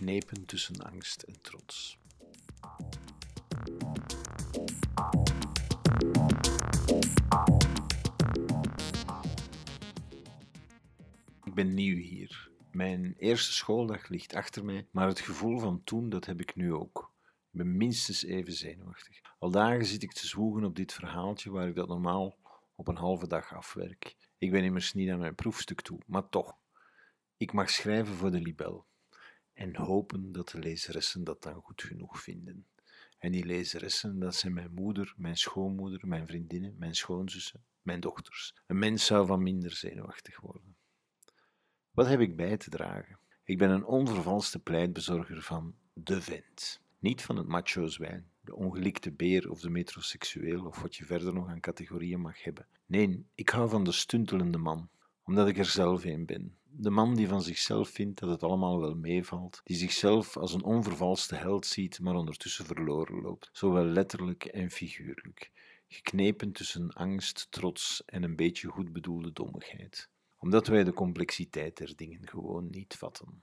geknepen tussen angst en trots. Ik ben nieuw hier. Mijn eerste schooldag ligt achter mij, maar het gevoel van toen, dat heb ik nu ook. Ik ben minstens even zenuwachtig. Al dagen zit ik te zwoegen op dit verhaaltje waar ik dat normaal op een halve dag afwerk. Ik ben immers niet aan mijn proefstuk toe, maar toch. Ik mag schrijven voor de libel en hopen dat de lezeressen dat dan goed genoeg vinden. En die lezeressen, dat zijn mijn moeder, mijn schoonmoeder, mijn vriendinnen, mijn schoonzussen, mijn dochters. Een mens zou van minder zenuwachtig worden. Wat heb ik bij te dragen? Ik ben een onvervalste pleitbezorger van de vent. Niet van het macho zwijn, de ongelikte beer of de metroseksueel of wat je verder nog aan categorieën mag hebben. Nee, ik hou van de stuntelende man, omdat ik er zelf een ben. De man die van zichzelf vindt dat het allemaal wel meevalt, die zichzelf als een onvervalste held ziet, maar ondertussen verloren loopt, zowel letterlijk en figuurlijk, geknepen tussen angst, trots en een beetje goed bedoelde dommigheid. Omdat wij de complexiteit der dingen gewoon niet vatten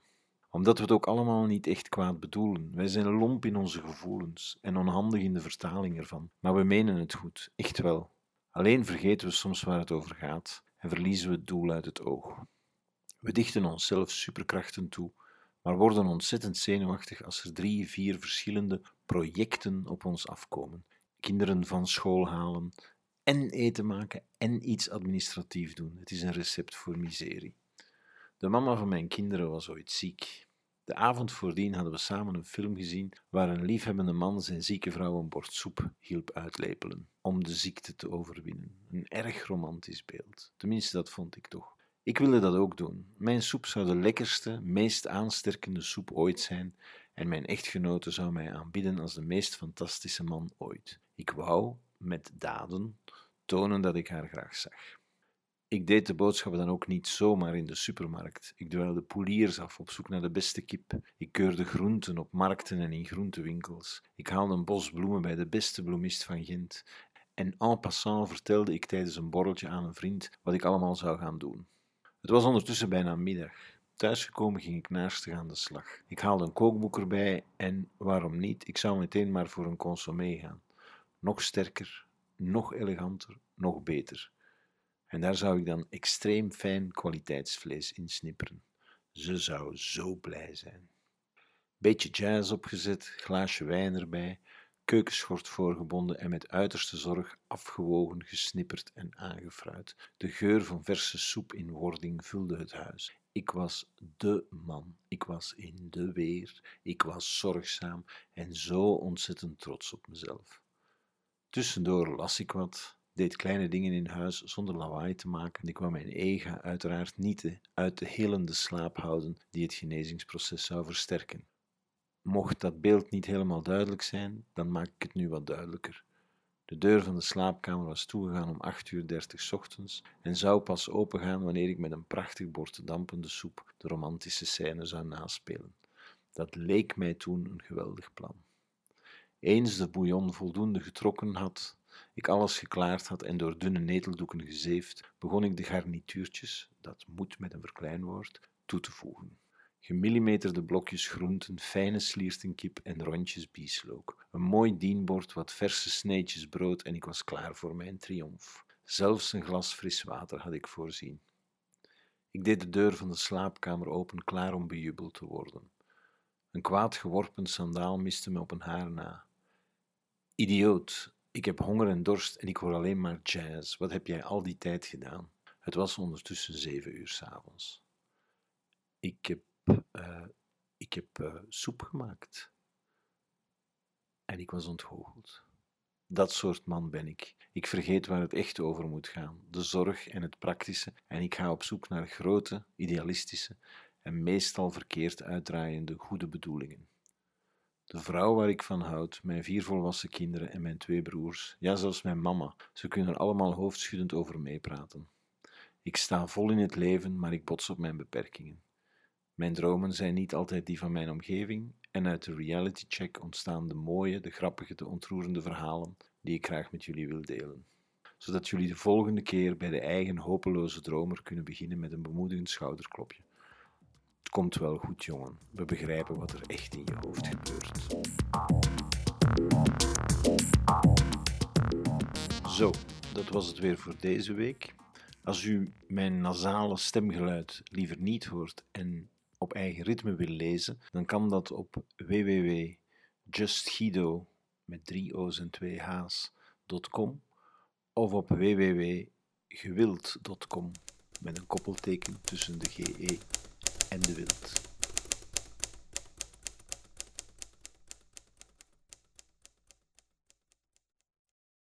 omdat we het ook allemaal niet echt kwaad bedoelen. Wij zijn lomp in onze gevoelens en onhandig in de vertaling ervan. Maar we menen het goed, echt wel. Alleen vergeten we soms waar het over gaat en verliezen we het doel uit het oog. We dichten onszelf superkrachten toe, maar worden ontzettend zenuwachtig als er drie, vier verschillende projecten op ons afkomen. Kinderen van school halen en eten maken en iets administratief doen. Het is een recept voor miserie. De mama van mijn kinderen was ooit ziek. De avond voordien hadden we samen een film gezien waar een liefhebbende man zijn zieke vrouw een bord soep hielp uitlepelen om de ziekte te overwinnen. Een erg romantisch beeld. Tenminste, dat vond ik toch. Ik wilde dat ook doen. Mijn soep zou de lekkerste, meest aansterkende soep ooit zijn en mijn echtgenote zou mij aanbieden als de meest fantastische man ooit. Ik wou, met daden, tonen dat ik haar graag zag. Ik deed de boodschappen dan ook niet zomaar in de supermarkt. Ik dwaalde poeliers af op zoek naar de beste kip. Ik keurde groenten op markten en in groentewinkels. Ik haalde een bos bloemen bij de beste bloemist van Gent. En en passant vertelde ik tijdens een borreltje aan een vriend wat ik allemaal zou gaan doen. Het was ondertussen bijna middag. Thuisgekomen ging ik naastig aan de slag. Ik haalde een kookboek erbij en, waarom niet, ik zou meteen maar voor een consommé gaan. Nog sterker, nog eleganter, nog beter. En daar zou ik dan extreem fijn kwaliteitsvlees in snipperen. Ze zou zo blij zijn. Beetje jazz opgezet, glaasje wijn erbij, keukenschort voorgebonden en met uiterste zorg afgewogen, gesnipperd en aangefruit. De geur van verse soep in wording vulde het huis. Ik was de man. Ik was in de weer. Ik was zorgzaam en zo ontzettend trots op mezelf. Tussendoor las ik wat, deed kleine dingen in huis zonder lawaai te maken. Ik kwam mijn ega uiteraard niet uit de helende slaap houden die het genezingsproces zou versterken. Mocht dat beeld niet helemaal duidelijk zijn, dan maak ik het nu wat duidelijker. De deur van de slaapkamer was toegegaan om 8 uur 30 ochtends en zou pas opengaan wanneer ik met een prachtig bord dampende soep de romantische scène zou naspelen. Dat leek mij toen een geweldig plan. Eens de bouillon voldoende getrokken had, ik alles geklaard had en door dunne neteldoeken gezeefd, begon ik de garnituurtjes, dat moet met een verkleinwoord, toe te voegen. Gemillimeterde blokjes groenten, fijne sliertenkip en rondjes bieslook. Een mooi dienbord, wat verse sneetjes brood en ik was klaar voor mijn triomf. Zelfs een glas fris water had ik voorzien. Ik deed de deur van de slaapkamer open, klaar om bejubeld te worden. Een kwaad geworpen sandaal miste me op een haar na. Idioot, ik heb honger en dorst en ik hoor alleen maar jazz. Wat heb jij al die tijd gedaan? Het was ondertussen zeven uur s'avonds. Ik heb, uh, ik heb uh, soep gemaakt. En ik was ontgoocheld. Dat soort man ben ik. Ik vergeet waar het echt over moet gaan: de zorg en het praktische, en ik ga op zoek naar grote, idealistische en meestal verkeerd uitdraaiende goede bedoelingen. De vrouw waar ik van houd, mijn vier volwassen kinderen en mijn twee broers, ja zelfs mijn mama, ze kunnen er allemaal hoofdschuddend over meepraten. Ik sta vol in het leven, maar ik bots op mijn beperkingen. Mijn dromen zijn niet altijd die van mijn omgeving en uit de reality check ontstaan de mooie, de grappige, de ontroerende verhalen die ik graag met jullie wil delen. Zodat jullie de volgende keer bij de eigen hopeloze dromer kunnen beginnen met een bemoedigend schouderklopje. Komt wel goed, jongen. We begrijpen wat er echt in je hoofd gebeurt. Zo, dat was het weer voor deze week. Als u mijn nasale stemgeluid liever niet hoort en op eigen ritme wil lezen, dan kan dat op www.justguido met drie o's en twee h's.com of op www.gewild.com met een koppelteken tussen de GE en de wild.